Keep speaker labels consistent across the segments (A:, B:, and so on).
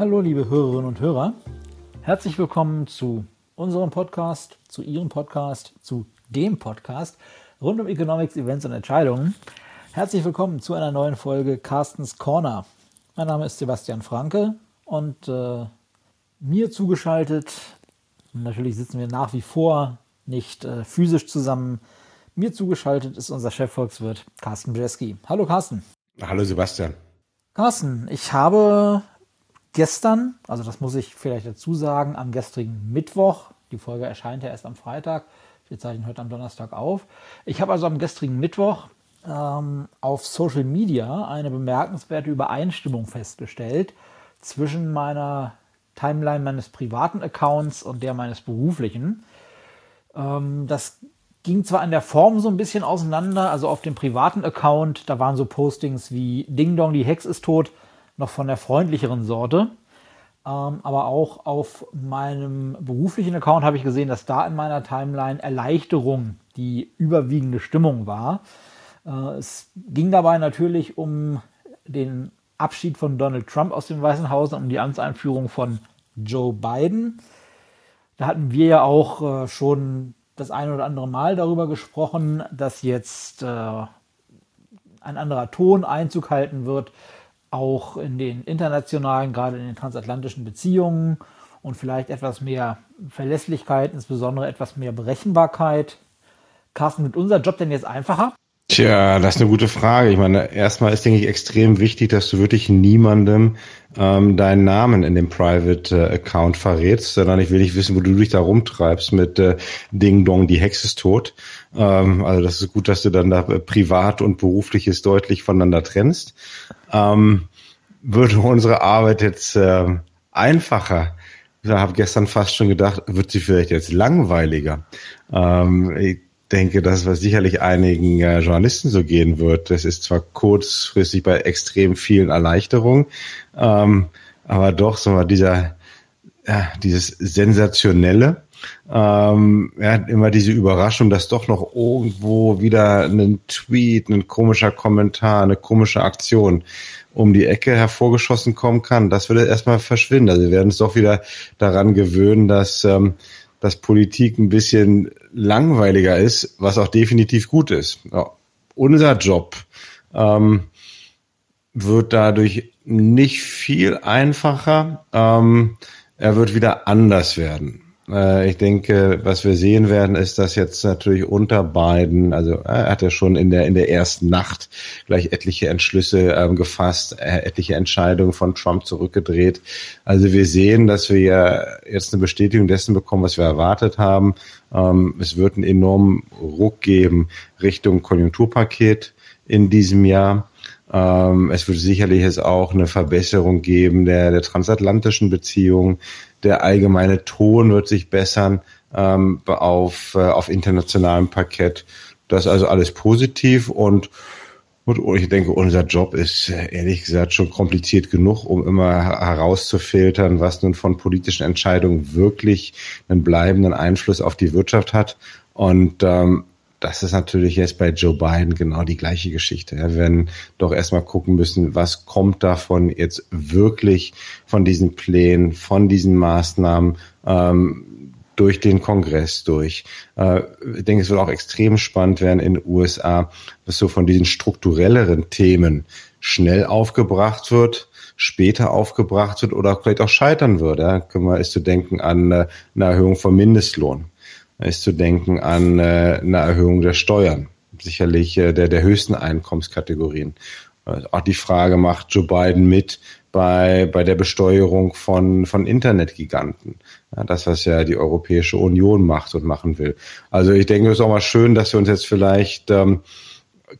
A: Hallo, liebe Hörerinnen und Hörer. Herzlich willkommen zu unserem Podcast, zu Ihrem Podcast, zu dem Podcast rund um Economics, Events und Entscheidungen. Herzlich willkommen zu einer neuen Folge Carstens Corner. Mein Name ist Sebastian Franke und äh, mir zugeschaltet, natürlich sitzen wir nach wie vor nicht äh, physisch zusammen, mir zugeschaltet ist unser Chefvolkswirt Carsten Brzeski. Hallo Carsten.
B: Hallo Sebastian.
A: Carsten, ich habe gestern, also das muss ich vielleicht dazu sagen, am gestrigen Mittwoch, die Folge erscheint ja erst am Freitag, wir zeichnen heute am Donnerstag auf. Ich habe also am gestrigen Mittwoch ähm, auf Social Media eine bemerkenswerte Übereinstimmung festgestellt zwischen meiner Timeline meines privaten Accounts und der meines beruflichen. Ähm, das ging zwar in der Form so ein bisschen auseinander, also auf dem privaten Account, da waren so Postings wie Ding Dong, die Hex ist tot, noch von der freundlicheren Sorte. Ähm, aber auch auf meinem beruflichen Account habe ich gesehen, dass da in meiner Timeline Erleichterung die überwiegende Stimmung war. Äh, es ging dabei natürlich um den Abschied von Donald Trump aus dem Weißen Haus und um die Amtseinführung von Joe Biden. Da hatten wir ja auch äh, schon das eine oder andere Mal darüber gesprochen, dass jetzt äh, ein anderer Ton Einzug halten wird, auch in den internationalen, gerade in den transatlantischen Beziehungen und vielleicht etwas mehr Verlässlichkeit, insbesondere etwas mehr Berechenbarkeit. Carsten, wird unser Job denn jetzt einfacher?
B: Tja, das ist eine gute Frage. Ich meine, erstmal ist, denke ich, extrem wichtig, dass du wirklich niemandem ähm, deinen Namen in dem Private äh, Account verrätst, sondern ich will nicht wissen, wo du dich da rumtreibst mit äh, Ding Dong, die Hexe ist tot. Ähm, also das ist gut, dass du dann da äh, privat und berufliches deutlich voneinander trennst. Ähm, würde unsere Arbeit jetzt äh, einfacher ich habe gestern fast schon gedacht, wird sie vielleicht jetzt langweiliger. Ähm, denke, dass es sicherlich einigen äh, Journalisten so gehen wird. Das ist zwar kurzfristig bei extrem vielen Erleichterungen, ähm, aber doch so dieser, ja, dieses sensationelle, ähm, ja, immer diese Überraschung, dass doch noch irgendwo wieder ein Tweet, ein komischer Kommentar, eine komische Aktion um die Ecke hervorgeschossen kommen kann, das würde erstmal verschwinden. Also wir werden uns doch wieder daran gewöhnen, dass ähm, dass Politik ein bisschen langweiliger ist, was auch definitiv gut ist. Ja, unser Job ähm, wird dadurch nicht viel einfacher. Ähm, er wird wieder anders werden. Äh, ich denke, was wir sehen werden, ist, dass jetzt natürlich unter beiden, also er hat ja schon in der in der ersten Nacht gleich etliche Entschlüsse ähm, gefasst, äh, etliche Entscheidungen von Trump zurückgedreht. Also wir sehen, dass wir jetzt eine Bestätigung dessen bekommen, was wir erwartet haben. Ähm, es wird einen enormen Ruck geben Richtung Konjunkturpaket in diesem Jahr. Ähm, es wird sicherlich jetzt auch eine Verbesserung geben der, der transatlantischen Beziehungen. Der allgemeine Ton wird sich bessern ähm, auf, äh, auf internationalem Parkett. Das ist also alles positiv und und ich denke, unser Job ist äh, ehrlich gesagt schon kompliziert genug, um immer herauszufiltern, was nun von politischen Entscheidungen wirklich einen bleibenden Einfluss auf die Wirtschaft hat. Und ähm, das ist natürlich jetzt bei Joe Biden genau die gleiche Geschichte. Wir werden doch erstmal gucken müssen, was kommt davon jetzt wirklich von diesen Plänen, von diesen Maßnahmen ähm, durch den Kongress durch. Äh, ich denke, es wird auch extrem spannend werden in den USA, was so von diesen strukturelleren Themen schnell aufgebracht wird später aufgebracht wird oder vielleicht auch scheitern würde. Ja, können wir ist zu denken an äh, eine Erhöhung vom Mindestlohn ist zu denken an äh, eine Erhöhung der Steuern, sicherlich äh, der, der höchsten Einkommenskategorien. Äh, auch die Frage, macht Joe Biden mit bei, bei der Besteuerung von, von Internetgiganten? Ja, das, was ja die Europäische Union macht und machen will. Also ich denke, es ist auch mal schön, dass wir uns jetzt vielleicht ähm,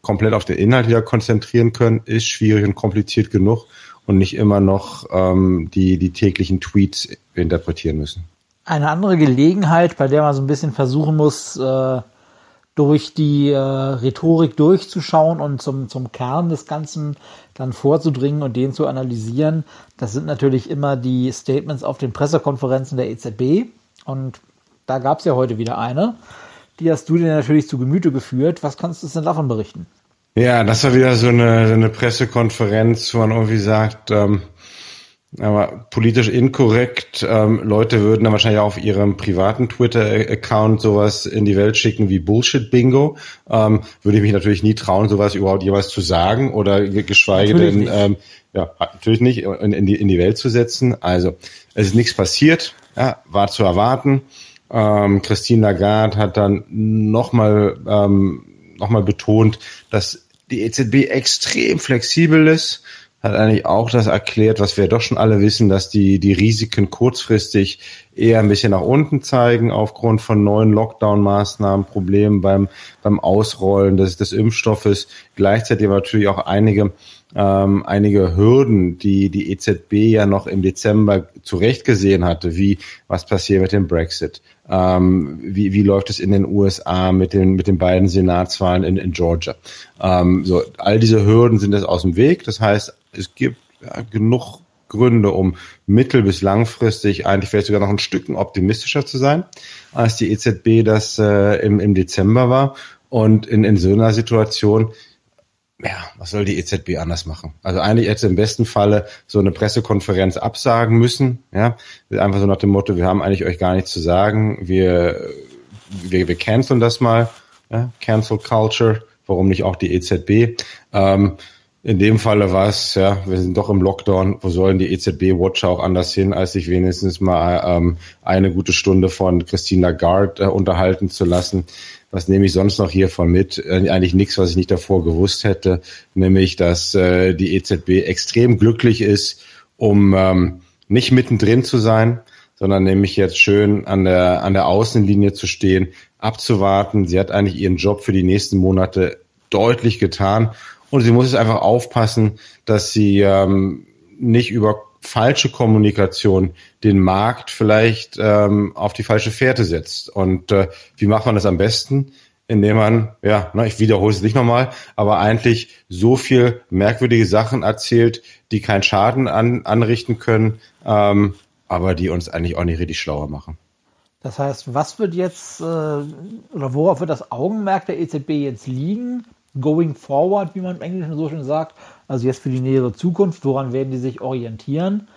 B: komplett auf den Inhalt wieder konzentrieren können. Ist schwierig und kompliziert genug und nicht immer noch ähm, die, die täglichen Tweets interpretieren müssen
A: eine andere Gelegenheit, bei der man so ein bisschen versuchen muss, äh, durch die äh, Rhetorik durchzuschauen und zum, zum Kern des Ganzen dann vorzudringen und den zu analysieren. Das sind natürlich immer die Statements auf den Pressekonferenzen der EZB. Und da gab es ja heute wieder eine. Die hast du dir natürlich zu Gemüte geführt. Was kannst du denn davon berichten?
B: Ja, das war wieder so eine, eine Pressekonferenz, wo man irgendwie sagt, ähm, Aber politisch inkorrekt, ähm, Leute würden dann wahrscheinlich auf ihrem privaten Twitter-Account sowas in die Welt schicken wie Bullshit-Bingo. Ähm, würde ich mich natürlich nie trauen, sowas überhaupt jeweils zu sagen oder geschweige natürlich denn, ähm, ja, natürlich nicht, in, in, die, in die Welt zu setzen. Also, es ist nichts passiert, ja, war zu erwarten. Ähm, Christine Lagarde hat dann nochmal ähm, noch mal betont, dass die EZB extrem flexibel ist hat eigentlich auch das erklärt, was wir doch schon alle wissen, dass die, die Risiken kurzfristig eher ein bisschen nach unten zeigen aufgrund von neuen Lockdown-Maßnahmen, Problemen beim, beim Ausrollen des, des Impfstoffes. Gleichzeitig aber natürlich auch einige, ähm, einige Hürden, die die EZB ja noch im Dezember zurecht gesehen hatte, wie was passiert mit dem Brexit, ähm, wie, wie läuft es in den USA mit den, mit den beiden Senatswahlen in, in Georgia. Ähm, so, all diese Hürden sind jetzt aus dem Weg. Das heißt, es gibt ja, genug Gründe, um mittel- bis langfristig eigentlich vielleicht sogar noch ein Stück optimistischer zu sein, als die EZB das äh, im, im Dezember war. Und in, in so einer Situation, ja, was soll die EZB anders machen? Also eigentlich hätte im besten Falle so eine Pressekonferenz absagen müssen, ja, einfach so nach dem Motto, wir haben eigentlich euch gar nichts zu sagen, wir, wir, wir canceln das mal, ja, Cancel Culture, warum nicht auch die EZB? Ähm, in dem Falle war es, ja, wir sind doch im Lockdown, wo sollen die EZB-Watcher auch anders hin, als sich wenigstens mal ähm, eine gute Stunde von Christine Lagarde äh, unterhalten zu lassen. Was nehme ich sonst noch hiervon mit? Äh, eigentlich nichts, was ich nicht davor gewusst hätte, nämlich, dass äh, die EZB extrem glücklich ist, um ähm, nicht mittendrin zu sein, sondern nämlich jetzt schön an der, an der Außenlinie zu stehen, abzuwarten. Sie hat eigentlich ihren Job für die nächsten Monate deutlich getan und sie muss jetzt einfach aufpassen, dass sie ähm, nicht über falsche Kommunikation den Markt vielleicht ähm, auf die falsche Fährte setzt. Und äh, wie macht man das am besten? Indem man, ja, na, ich wiederhole es nicht nochmal, aber eigentlich so viel merkwürdige Sachen erzählt, die keinen Schaden an, anrichten können, ähm, aber die uns eigentlich auch nicht richtig schlauer machen.
A: Das heißt, was wird jetzt äh, oder worauf wird das Augenmerk der EZB jetzt liegen? Going forward, wie man im Englischen so schön sagt, also jetzt für die nähere Zukunft, woran werden die sich orientieren?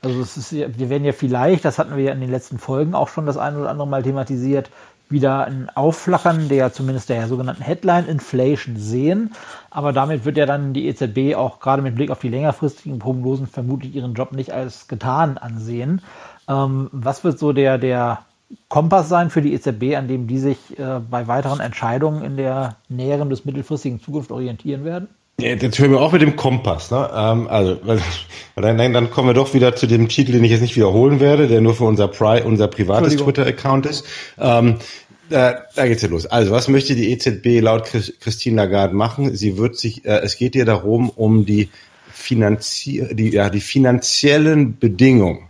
A: Also es ist, wir werden ja vielleicht, das hatten wir ja in den letzten Folgen auch schon das ein oder andere Mal thematisiert, wieder ein Aufflackern der zumindest der sogenannten Headline Inflation sehen. Aber damit wird ja dann die EZB auch gerade mit Blick auf die längerfristigen Prognosen vermutlich ihren Job nicht als getan ansehen. Ähm, was wird so der, der Kompass sein für die EZB, an dem die sich äh, bei weiteren Entscheidungen in der näheren bis mittelfristigen Zukunft orientieren werden?
B: Jetzt hören wir auch mit dem Kompass. Ne? Ähm, also, dann, dann kommen wir doch wieder zu dem Titel, den ich jetzt nicht wiederholen werde, der nur für unser, Pri unser privates Twitter-Account ist. Ähm, da, da geht's ja los. Also, was möchte die EZB laut Christine Lagarde machen? Sie wird sich, äh, es geht ihr darum, um die, Finanzie die, ja, die finanziellen Bedingungen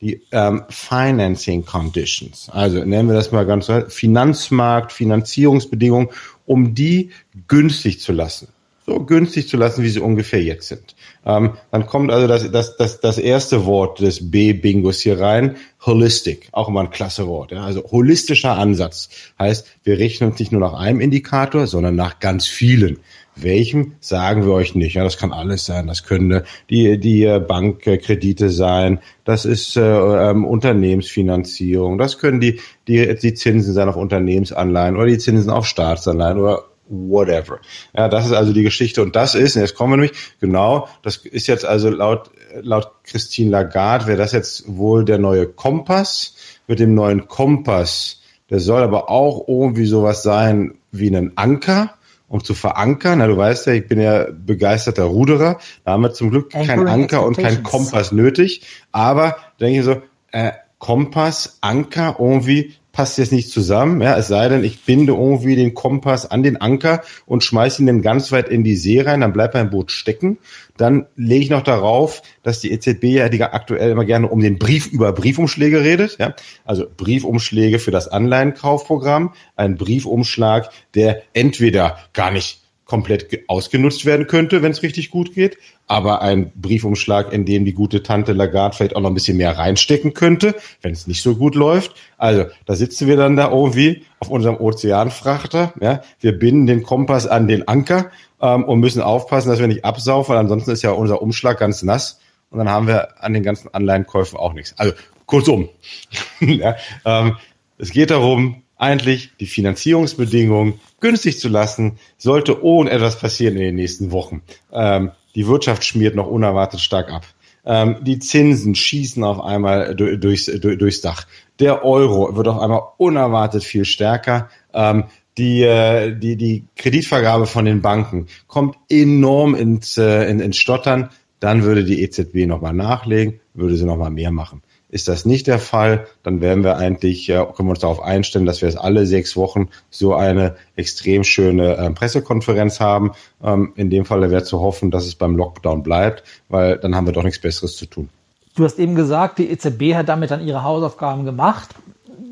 B: die ähm, Financing Conditions, also nennen wir das mal ganz Finanzmarkt, Finanzierungsbedingungen, um die günstig zu lassen. So günstig zu lassen, wie sie ungefähr jetzt sind. Ähm, dann kommt also das, das, das, das erste Wort des B-Bingos hier rein, holistic, auch immer ein klasse Wort. Ja? Also holistischer Ansatz heißt, wir rechnen uns nicht nur nach einem Indikator, sondern nach ganz vielen. Welchem sagen wir euch nicht. Ja, das kann alles sein. Das können die, die Bankkredite sein. Das ist äh, ähm, Unternehmensfinanzierung. Das können die, die, die Zinsen sein auf Unternehmensanleihen oder die Zinsen auf Staatsanleihen oder whatever. Ja, das ist also die Geschichte. Und das ist, und jetzt kommen wir nämlich, genau, das ist jetzt also laut, laut Christine Lagarde, wäre das jetzt wohl der neue Kompass. Mit dem neuen Kompass, der soll aber auch irgendwie sowas sein wie ein Anker um zu verankern. Na, du weißt ja, ich bin ja begeisterter Ruderer. Da haben wir zum Glück keinen Anker und keinen Kompass nötig. Aber denke ich so, äh, Kompass, Anker, irgendwie passt jetzt nicht zusammen. Ja, es sei denn, ich binde irgendwie den Kompass an den Anker und schmeiße ihn dann ganz weit in die See rein, dann bleibt mein Boot stecken. Dann lege ich noch darauf, dass die EZB ja die aktuell immer gerne um den Brief über Briefumschläge redet. Ja? Also Briefumschläge für das Anleihenkaufprogramm, ein Briefumschlag, der entweder gar nicht komplett ausgenutzt werden könnte, wenn es richtig gut geht, aber ein Briefumschlag, in dem die gute Tante Lagarde vielleicht auch noch ein bisschen mehr reinstecken könnte, wenn es nicht so gut läuft. Also da sitzen wir dann da irgendwie auf unserem Ozeanfrachter, ja, wir binden den Kompass an den Anker ähm, und müssen aufpassen, dass wir nicht absaufen, weil ansonsten ist ja unser Umschlag ganz nass und dann haben wir an den ganzen Anleihenkäufen auch nichts. Also kurzum, ja, ähm, es geht darum, eigentlich die Finanzierungsbedingungen günstig zu lassen, sollte ohne etwas passieren in den nächsten Wochen. Ähm, die Wirtschaft schmiert noch unerwartet stark ab. Ähm, die Zinsen schießen auf einmal durchs, durchs Dach. Der Euro wird auf einmal unerwartet viel stärker. Ähm, die, äh, die, die Kreditvergabe von den Banken kommt enorm ins, äh, ins Stottern. Dann würde die EZB nochmal nachlegen, würde sie nochmal mehr machen. Ist das nicht der Fall, dann werden wir eigentlich, äh, können wir uns darauf einstellen, dass wir es alle sechs Wochen so eine extrem schöne äh, Pressekonferenz haben. Ähm, in dem Fall wäre zu hoffen, dass es beim Lockdown bleibt, weil dann haben wir doch nichts Besseres zu tun.
A: Du hast eben gesagt, die EZB hat damit dann ihre Hausaufgaben gemacht.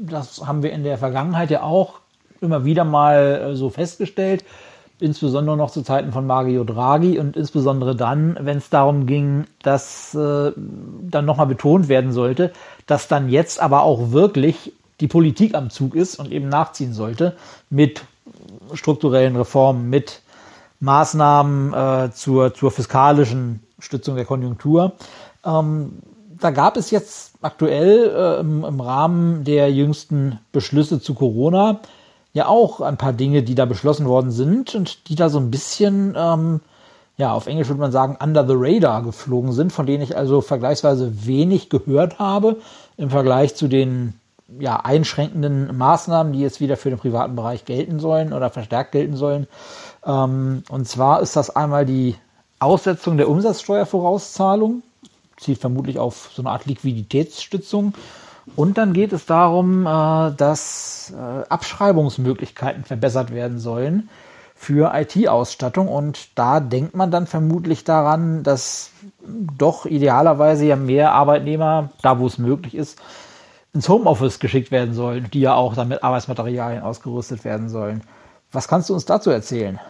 A: Das haben wir in der Vergangenheit ja auch immer wieder mal äh, so festgestellt insbesondere noch zu Zeiten von Mario Draghi und insbesondere dann, wenn es darum ging, dass äh, dann nochmal betont werden sollte, dass dann jetzt aber auch wirklich die Politik am Zug ist und eben nachziehen sollte mit strukturellen Reformen, mit Maßnahmen äh, zur, zur fiskalischen Stützung der Konjunktur. Ähm, da gab es jetzt aktuell äh, im, im Rahmen der jüngsten Beschlüsse zu Corona ja auch ein paar Dinge, die da beschlossen worden sind und die da so ein bisschen, ähm, ja, auf Englisch würde man sagen, under the radar geflogen sind, von denen ich also vergleichsweise wenig gehört habe im Vergleich zu den ja, einschränkenden Maßnahmen, die jetzt wieder für den privaten Bereich gelten sollen oder verstärkt gelten sollen. Ähm, und zwar ist das einmal die Aussetzung der Umsatzsteuervorauszahlung, zielt vermutlich auf so eine Art Liquiditätsstützung und dann geht es darum, äh, dass äh, Abschreibungsmöglichkeiten verbessert werden sollen für IT-Ausstattung. Und da denkt man dann vermutlich daran, dass doch idealerweise ja mehr Arbeitnehmer, da wo es möglich ist, ins Homeoffice geschickt werden sollen, die ja auch dann mit Arbeitsmaterialien ausgerüstet werden sollen. Was kannst du uns dazu erzählen?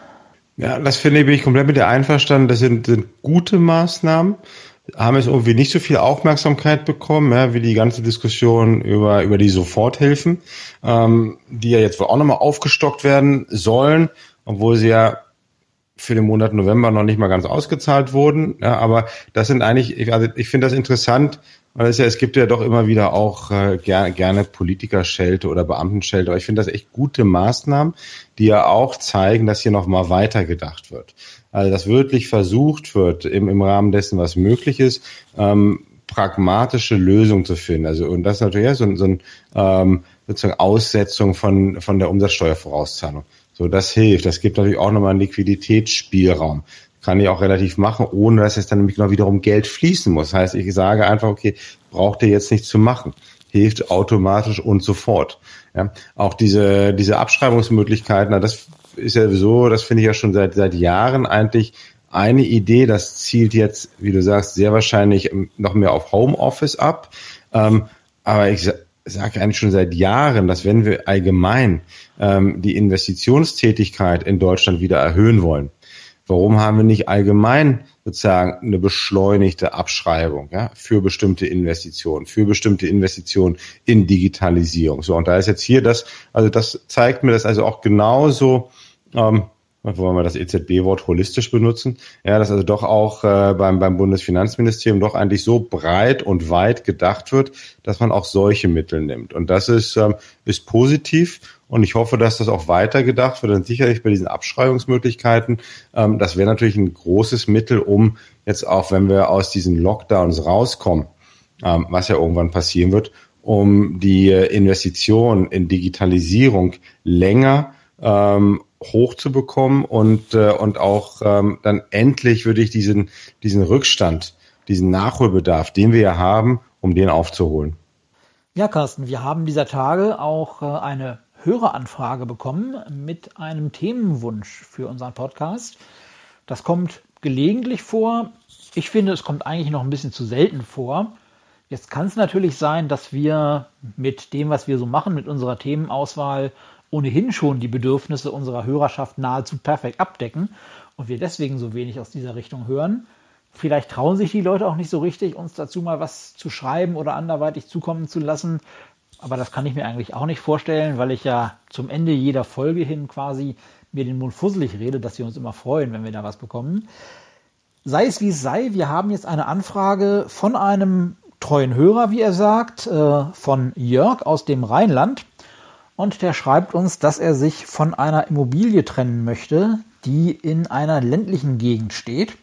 B: Ja, das finde ich, bin ich komplett mit dir einverstanden. Das sind, sind gute Maßnahmen haben es irgendwie nicht so viel Aufmerksamkeit bekommen, ja, wie die ganze Diskussion über, über die Soforthilfen, ähm, die ja jetzt wohl auch nochmal aufgestockt werden sollen, obwohl sie ja für den Monat November noch nicht mal ganz ausgezahlt wurden. Ja, aber das sind eigentlich, ich, also ich finde das interessant, weil es ja, es gibt ja doch immer wieder auch äh, ger gerne Politikerschelte oder Beamtenschelte. Aber ich finde das echt gute Maßnahmen, die ja auch zeigen, dass hier nochmal weitergedacht wird. Also dass wirklich versucht wird, im, im Rahmen dessen, was möglich ist, ähm, pragmatische Lösungen zu finden. Also und das ist natürlich ja, so, so ein ähm, sozusagen Aussetzung von von der Umsatzsteuervorauszahlung. So, das hilft. Das gibt natürlich auch nochmal einen Liquiditätsspielraum. Kann ich auch relativ machen, ohne dass es dann nämlich noch wiederum Geld fließen muss. Das heißt, ich sage einfach, okay, braucht ihr jetzt nichts zu machen. Hilft automatisch und sofort. Ja, auch diese, diese Abschreibungsmöglichkeiten, das ist ja so, das finde ich ja schon seit, seit Jahren eigentlich eine Idee, das zielt jetzt, wie du sagst, sehr wahrscheinlich noch mehr auf Homeoffice ab. Ähm, aber ich sage eigentlich schon seit Jahren, dass wenn wir allgemein ähm, die Investitionstätigkeit in Deutschland wieder erhöhen wollen, warum haben wir nicht allgemein sozusagen eine beschleunigte Abschreibung ja, für bestimmte Investitionen, für bestimmte Investitionen in Digitalisierung. So, und da ist jetzt hier das, also das zeigt mir das also auch genauso ähm, wollen wir das EZB-Wort holistisch benutzen, ja, dass also doch auch äh, beim, beim Bundesfinanzministerium doch eigentlich so breit und weit gedacht wird, dass man auch solche Mittel nimmt. Und das ist, ähm, ist positiv und ich hoffe, dass das auch weiter gedacht wird. Und sicherlich bei diesen Abschreibungsmöglichkeiten, ähm, das wäre natürlich ein großes Mittel, um jetzt auch, wenn wir aus diesen Lockdowns rauskommen, ähm, was ja irgendwann passieren wird, um die Investition in Digitalisierung länger ähm, hochzubekommen und, äh, und auch ähm, dann endlich würde ich diesen, diesen Rückstand, diesen Nachholbedarf, den wir ja haben, um den aufzuholen.
A: Ja, Carsten, wir haben dieser Tage auch äh, eine Höreranfrage bekommen mit einem Themenwunsch für unseren Podcast. Das kommt gelegentlich vor. Ich finde, es kommt eigentlich noch ein bisschen zu selten vor. Jetzt kann es natürlich sein, dass wir mit dem, was wir so machen, mit unserer Themenauswahl ohnehin schon die Bedürfnisse unserer Hörerschaft nahezu perfekt abdecken und wir deswegen so wenig aus dieser Richtung hören. Vielleicht trauen sich die Leute auch nicht so richtig, uns dazu mal was zu schreiben oder anderweitig zukommen zu lassen. Aber das kann ich mir eigentlich auch nicht vorstellen, weil ich ja zum Ende jeder Folge hin quasi mir den Mund fusselig rede, dass wir uns immer freuen, wenn wir da was bekommen. sei es wie es sei, wir haben jetzt eine Anfrage von einem treuen Hörer, wie er sagt, äh, von Jörg aus dem Rheinland. Und der schreibt uns, dass er sich von einer Immobilie trennen möchte, die in einer ländlichen Gegend steht.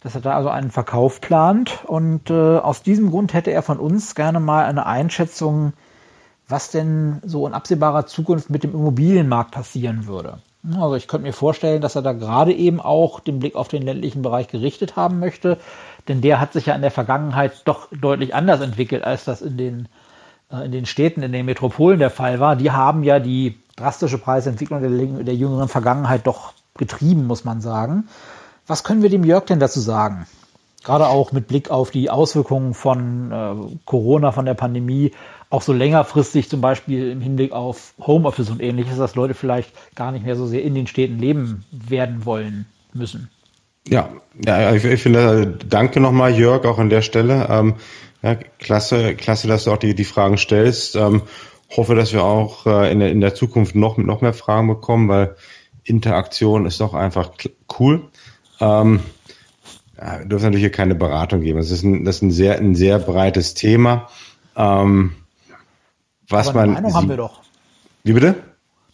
A: Dass er da also einen Verkauf plant. Und äh, aus diesem Grund hätte er von uns gerne mal eine Einschätzung, was denn so in absehbarer Zukunft mit dem Immobilienmarkt passieren würde. Also ich könnte mir vorstellen, dass er da gerade eben auch den Blick auf den ländlichen Bereich gerichtet haben möchte, denn der hat sich ja in der Vergangenheit doch deutlich anders entwickelt, als das in den, in den Städten, in den Metropolen der Fall war. Die haben ja die drastische Preisentwicklung der, der jüngeren Vergangenheit doch getrieben, muss man sagen. Was können wir dem Jörg denn dazu sagen? Gerade auch mit Blick auf die Auswirkungen von äh, Corona, von der Pandemie, auch so längerfristig zum Beispiel im Hinblick auf Homeoffice und ähnliches, dass Leute vielleicht gar nicht mehr so sehr in den Städten leben werden wollen müssen.
B: Ja, ja ich, ich finde, danke nochmal, Jörg, auch an der Stelle. Ähm, ja, klasse, klasse, dass du auch die, die Fragen stellst. Ähm, hoffe, dass wir auch äh, in, der, in der Zukunft noch, noch mehr Fragen bekommen, weil Interaktion ist doch einfach cool. Ähm, ja, wir dürfen natürlich hier keine Beratung geben. Das ist ein, das ist ein sehr, ein sehr breites Thema. Ähm, was
A: Aber
B: eine
A: man. Eine Meinung haben wir doch.
B: Wie bitte?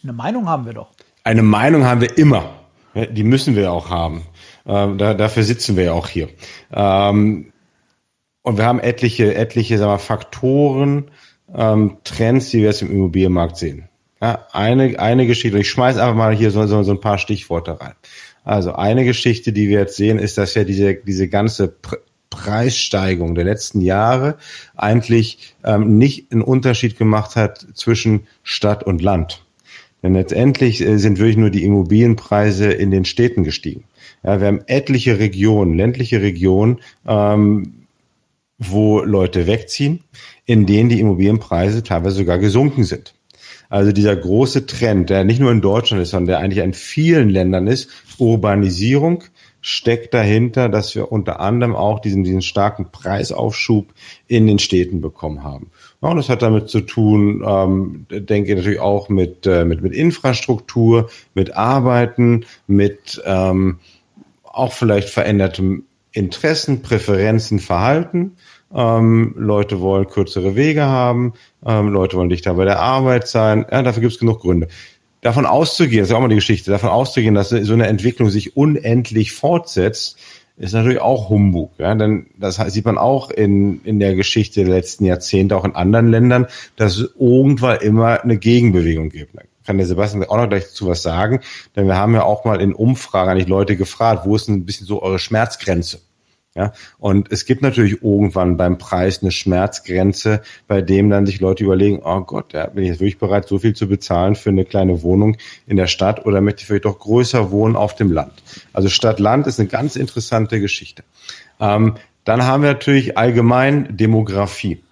A: Eine Meinung haben wir doch.
B: Eine Meinung haben wir immer. Die müssen wir auch haben. Ähm, da, dafür sitzen wir ja auch hier. Ähm, und wir haben etliche, etliche sagen wir, Faktoren, ähm, Trends, die wir jetzt im Immobilienmarkt sehen. Ja, eine, eine Geschichte, ich schmeiß einfach mal hier so, so, so ein paar Stichworte rein. Also eine Geschichte, die wir jetzt sehen, ist, dass ja diese, diese ganze Pr Preissteigerung der letzten Jahre eigentlich ähm, nicht einen Unterschied gemacht hat zwischen Stadt und Land. Denn letztendlich äh, sind wirklich nur die Immobilienpreise in den Städten gestiegen. Ja, wir haben etliche Regionen, ländliche Regionen, ähm, wo Leute wegziehen, in denen die Immobilienpreise teilweise sogar gesunken sind. Also dieser große Trend, der nicht nur in Deutschland ist, sondern der eigentlich in vielen Ländern ist, Urbanisierung, steckt dahinter, dass wir unter anderem auch diesen, diesen starken Preisaufschub in den Städten bekommen haben. Ja, und das hat damit zu tun, ähm, denke ich natürlich auch mit, äh, mit, mit Infrastruktur, mit Arbeiten, mit ähm, auch vielleicht verändertem Interessen, Präferenzen, Verhalten. Ähm, Leute wollen kürzere Wege haben, ähm, Leute wollen dichter bei der Arbeit sein. Ja, dafür gibt es genug Gründe. Davon auszugehen, das ist ja auch mal die Geschichte, davon auszugehen, dass so eine Entwicklung sich unendlich fortsetzt, ist natürlich auch Humbug. Ja? Denn das sieht man auch in, in der Geschichte der letzten Jahrzehnte, auch in anderen Ländern, dass es irgendwann immer eine Gegenbewegung gibt. Kann der Sebastian auch noch gleich dazu was sagen, denn wir haben ja auch mal in Umfragen eigentlich Leute gefragt, wo ist ein bisschen so eure Schmerzgrenze? Ja, und es gibt natürlich irgendwann beim Preis eine Schmerzgrenze, bei dem dann sich Leute überlegen, oh Gott, ja, bin ich jetzt wirklich bereit, so viel zu bezahlen für eine kleine Wohnung in der Stadt oder möchte ich vielleicht doch größer wohnen auf dem Land? Also Stadt-Land ist eine ganz interessante Geschichte. Ähm, dann haben wir natürlich allgemein Demografie,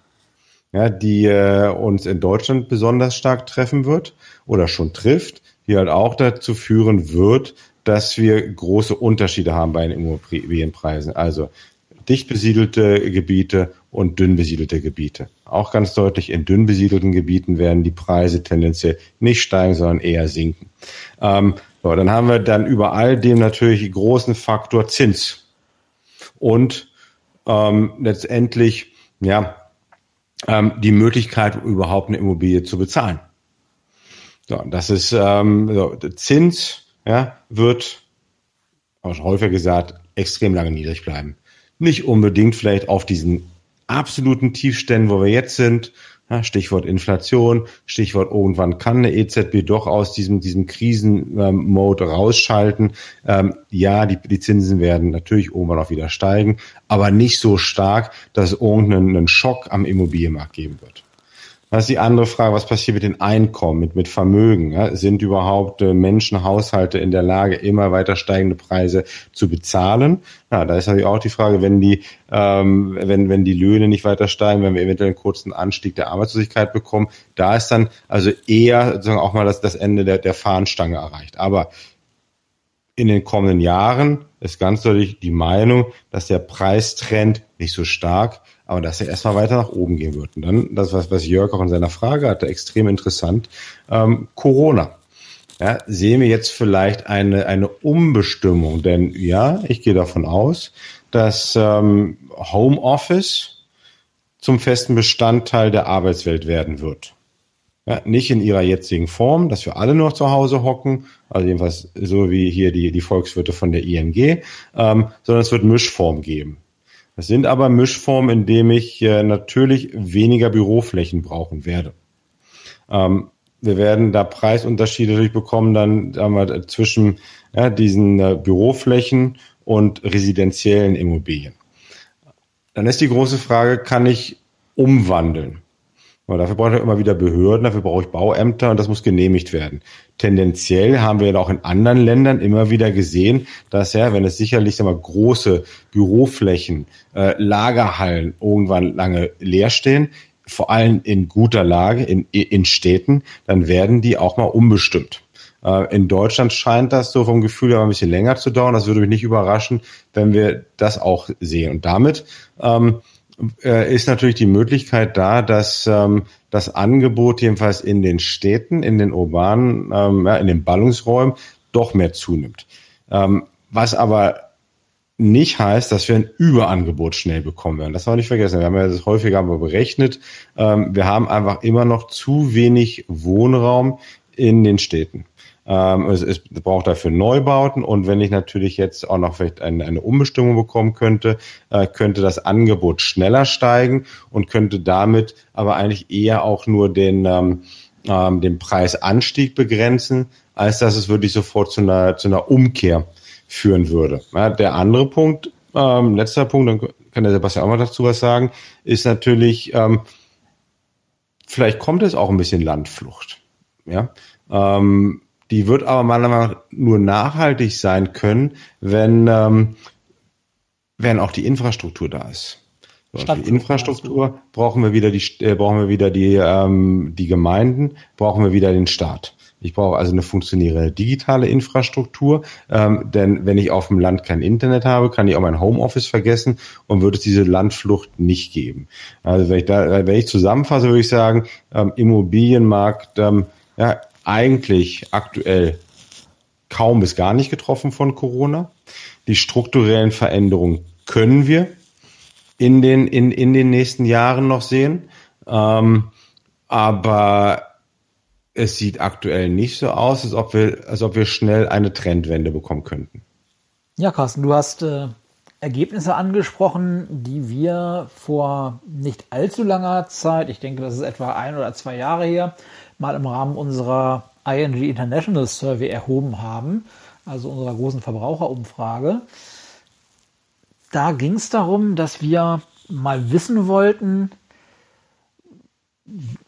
B: ja, die äh, uns in Deutschland besonders stark treffen wird oder schon trifft, die halt auch dazu führen wird, dass wir große Unterschiede haben bei den Immobilienpreisen. Also dicht besiedelte Gebiete und dünn besiedelte Gebiete. Auch ganz deutlich, in dünn besiedelten Gebieten werden die Preise tendenziell nicht steigen, sondern eher sinken. Ähm, so, dann haben wir dann über all dem natürlich großen Faktor Zins. Und ähm, letztendlich, ja, ähm, die Möglichkeit, überhaupt eine Immobilie zu bezahlen. So, das ist ähm, so, Zins, ja, wird, auch schon häufiger gesagt, extrem lange niedrig bleiben. Nicht unbedingt vielleicht auf diesen absoluten Tiefständen, wo wir jetzt sind. Ja, Stichwort Inflation, Stichwort irgendwann kann eine EZB doch aus diesem, diesem Krisenmode rausschalten. Ähm, ja, die, die Zinsen werden natürlich irgendwann auch wieder steigen, aber nicht so stark, dass es irgendeinen Schock am Immobilienmarkt geben wird. Das ist die andere Frage, was passiert mit den Einkommen, mit, mit Vermögen? Ja? Sind überhaupt äh, Menschen, Haushalte in der Lage, immer weiter steigende Preise zu bezahlen? Ja, da ist natürlich auch die Frage, wenn die, ähm, wenn, wenn die Löhne nicht weiter steigen, wenn wir eventuell einen kurzen Anstieg der Arbeitslosigkeit bekommen, da ist dann also eher sozusagen auch mal das, das Ende der, der Fahnenstange erreicht. Aber in den kommenden Jahren ist ganz deutlich die Meinung, dass der Preistrend nicht so stark aber dass er erstmal weiter nach oben gehen wird. Und dann, das, was, was Jörg auch in seiner Frage hatte, extrem interessant, ähm, Corona. ja, sehen wir jetzt vielleicht eine, eine Umbestimmung. Denn ja, ich gehe davon aus, dass ähm, Homeoffice zum festen Bestandteil der Arbeitswelt werden wird. Ja, nicht in ihrer jetzigen Form, dass wir alle noch zu Hause hocken, also jedenfalls so wie hier die, die Volkswirte von der ING, ähm, sondern es wird Mischform geben. Das sind aber Mischformen, in dem ich äh, natürlich weniger Büroflächen brauchen werde. Ähm, wir werden da Preisunterschiede durchbekommen, dann sagen wir, zwischen ja, diesen äh, Büroflächen und residenziellen Immobilien. Dann ist die große Frage, kann ich umwandeln? Weil dafür brauche ich immer wieder Behörden, dafür brauche ich Bauämter und das muss genehmigt werden. Tendenziell haben wir auch in anderen Ländern immer wieder gesehen, dass ja, wenn es sicherlich sagen wir, große Büroflächen, äh, Lagerhallen irgendwann lange leer stehen, vor allem in guter Lage, in, in Städten, dann werden die auch mal umbestimmt. Äh, in Deutschland scheint das so vom Gefühl her ein bisschen länger zu dauern. Das würde mich nicht überraschen, wenn wir das auch sehen. Und damit ähm, äh, ist natürlich die Möglichkeit da, dass ähm, das Angebot jedenfalls in den Städten, in den urbanen, ähm, ja, in den Ballungsräumen doch mehr zunimmt. Ähm, was aber nicht heißt, dass wir ein Überangebot schnell bekommen werden. Das darf man nicht vergessen. Wir haben ja das häufiger aber berechnet. Ähm, wir haben einfach immer noch zu wenig Wohnraum in den Städten. Ähm, es, es braucht dafür Neubauten und wenn ich natürlich jetzt auch noch vielleicht eine, eine Umbestimmung bekommen könnte, äh, könnte das Angebot schneller steigen und könnte damit aber eigentlich eher auch nur den, ähm, ähm, den Preisanstieg begrenzen, als dass es wirklich sofort zu einer, zu einer Umkehr führen würde. Ja, der andere Punkt, ähm, letzter Punkt, dann kann der Sebastian auch mal dazu was sagen, ist natürlich, ähm, vielleicht kommt es auch ein bisschen Landflucht. Ja, ähm, die wird aber meiner Meinung nach nur nachhaltig sein können, wenn, ähm, wenn auch die Infrastruktur da ist. So, die Infrastruktur brauchen wir wieder die äh, brauchen wir wieder die ähm, die Gemeinden, brauchen wir wieder den Staat. Ich brauche also eine funktionierende digitale Infrastruktur, ähm, denn wenn ich auf dem Land kein Internet habe, kann ich auch mein Homeoffice vergessen und würde es diese Landflucht nicht geben. Also wenn ich da, wenn ich zusammenfasse, würde ich sagen, ähm, Immobilienmarkt, ähm, ja, eigentlich aktuell kaum bis gar nicht getroffen von Corona. Die strukturellen Veränderungen können wir in den, in, in den nächsten Jahren noch sehen. Ähm, aber es sieht aktuell nicht so aus, als ob wir, als ob wir schnell eine Trendwende bekommen könnten.
A: Ja, Carsten, du hast äh, Ergebnisse angesprochen, die wir vor nicht allzu langer Zeit, ich denke, das ist etwa ein oder zwei Jahre her, mal im Rahmen unserer ING International Survey erhoben haben, also unserer großen Verbraucherumfrage. Da ging es darum, dass wir mal wissen wollten,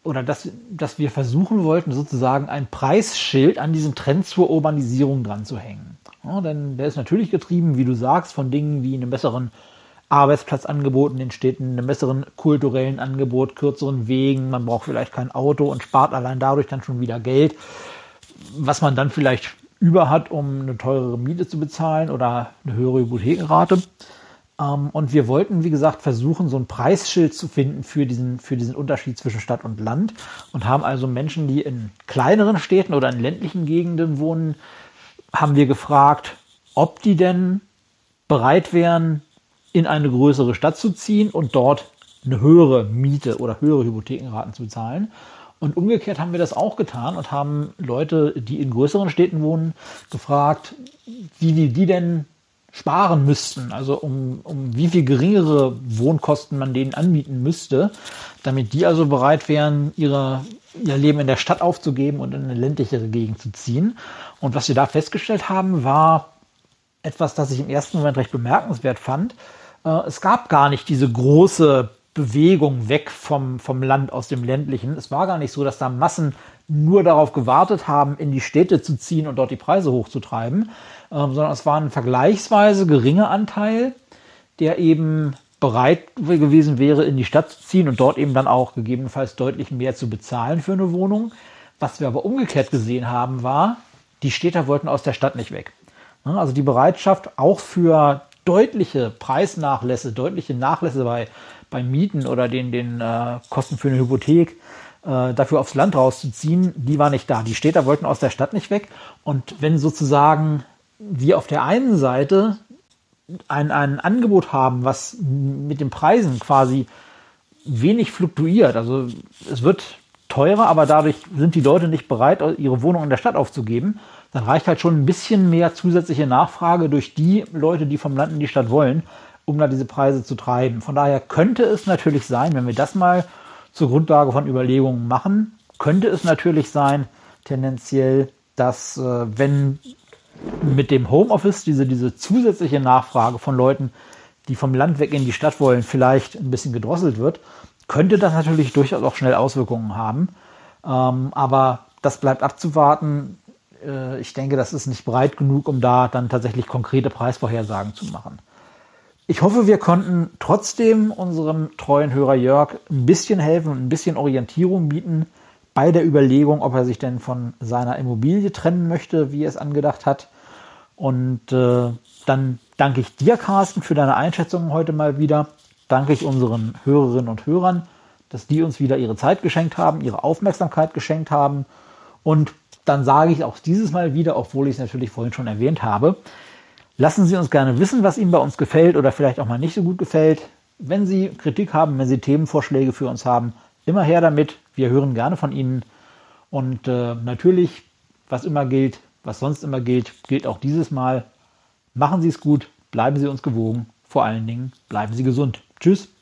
A: oder dass, dass wir versuchen wollten, sozusagen ein Preisschild an diesem Trend zur Urbanisierung dran zu hängen. Ja, denn der ist natürlich getrieben, wie du sagst, von Dingen wie einem besseren Arbeitsplatzangebot in den Städten, einem besseren kulturellen Angebot, kürzeren Wegen. Man braucht vielleicht kein Auto und spart allein dadurch dann schon wieder Geld, was man dann vielleicht über hat, um eine teurere Miete zu bezahlen oder eine höhere Hypothekenrate. Ähm, und wir wollten, wie gesagt, versuchen, so ein Preisschild zu finden für diesen, für diesen Unterschied zwischen Stadt und Land und haben also Menschen, die in kleineren Städten oder in ländlichen Gegenden wohnen, haben wir gefragt, ob die denn bereit wären, in eine größere Stadt zu ziehen und dort eine höhere Miete oder höhere Hypothekenraten zu bezahlen. Und umgekehrt haben wir das auch getan und haben Leute, die in größeren Städten wohnen, gefragt, wie die, die denn sparen müssten, also um, um wie viel geringere Wohnkosten man denen anbieten müsste, damit die also bereit wären, ihre, ihr Leben in der Stadt aufzugeben und in eine ländlichere Gegend zu ziehen. Und was wir da festgestellt haben, war etwas, das ich im ersten Moment recht bemerkenswert fand. Äh, es gab gar nicht diese große Bewegung weg vom, vom Land aus dem ländlichen. Es war gar nicht so, dass da Massen nur darauf gewartet haben, in die Städte zu ziehen und dort die Preise hochzutreiben, ähm, sondern es war ein vergleichsweise geringer Anteil, der eben bereit gewesen wäre, in die Stadt zu ziehen und dort eben dann auch gegebenenfalls deutlich mehr zu bezahlen für eine Wohnung. Was wir aber umgekehrt gesehen haben, war, die Städter wollten aus der Stadt nicht weg. Also die Bereitschaft auch für deutliche Preisnachlässe, deutliche Nachlässe bei, bei Mieten oder den, den äh, Kosten für eine Hypothek äh, dafür aufs Land rauszuziehen, die war nicht da. Die Städter wollten aus der Stadt nicht weg. Und wenn sozusagen wir auf der einen Seite ein, ein Angebot haben, was mit den Preisen quasi wenig fluktuiert, also es wird teurer, aber dadurch sind die Leute nicht bereit, ihre Wohnung in der Stadt aufzugeben, dann reicht halt schon ein bisschen mehr zusätzliche Nachfrage durch die Leute, die vom Land in die Stadt wollen, um da diese Preise zu treiben. Von daher könnte es natürlich sein, wenn wir das mal zur Grundlage von Überlegungen machen, könnte es natürlich sein, tendenziell, dass äh, wenn mit dem Homeoffice diese, diese zusätzliche Nachfrage von Leuten, die vom Land weg in die Stadt wollen, vielleicht ein bisschen gedrosselt wird, könnte das natürlich durchaus auch schnell Auswirkungen haben. Ähm, aber das bleibt abzuwarten. Äh, ich denke, das ist nicht breit genug, um da dann tatsächlich konkrete Preisvorhersagen zu machen. Ich hoffe, wir konnten trotzdem unserem treuen Hörer Jörg ein bisschen helfen und ein bisschen Orientierung bieten bei der Überlegung, ob er sich denn von seiner Immobilie trennen möchte, wie er es angedacht hat. Und äh, dann danke ich dir, Carsten, für deine Einschätzungen heute mal wieder. Danke ich unseren Hörerinnen und Hörern, dass die uns wieder ihre Zeit geschenkt haben, ihre Aufmerksamkeit geschenkt haben. Und dann sage ich auch dieses Mal wieder, obwohl ich es natürlich vorhin schon erwähnt habe, Lassen Sie uns gerne wissen, was Ihnen bei uns gefällt oder vielleicht auch mal nicht so gut gefällt. Wenn Sie Kritik haben, wenn Sie Themenvorschläge für uns haben, immer her damit. Wir hören gerne von Ihnen. Und äh, natürlich, was immer gilt, was sonst immer gilt, gilt auch dieses Mal. Machen Sie es gut, bleiben Sie uns gewogen. Vor allen Dingen bleiben Sie gesund. Tschüss.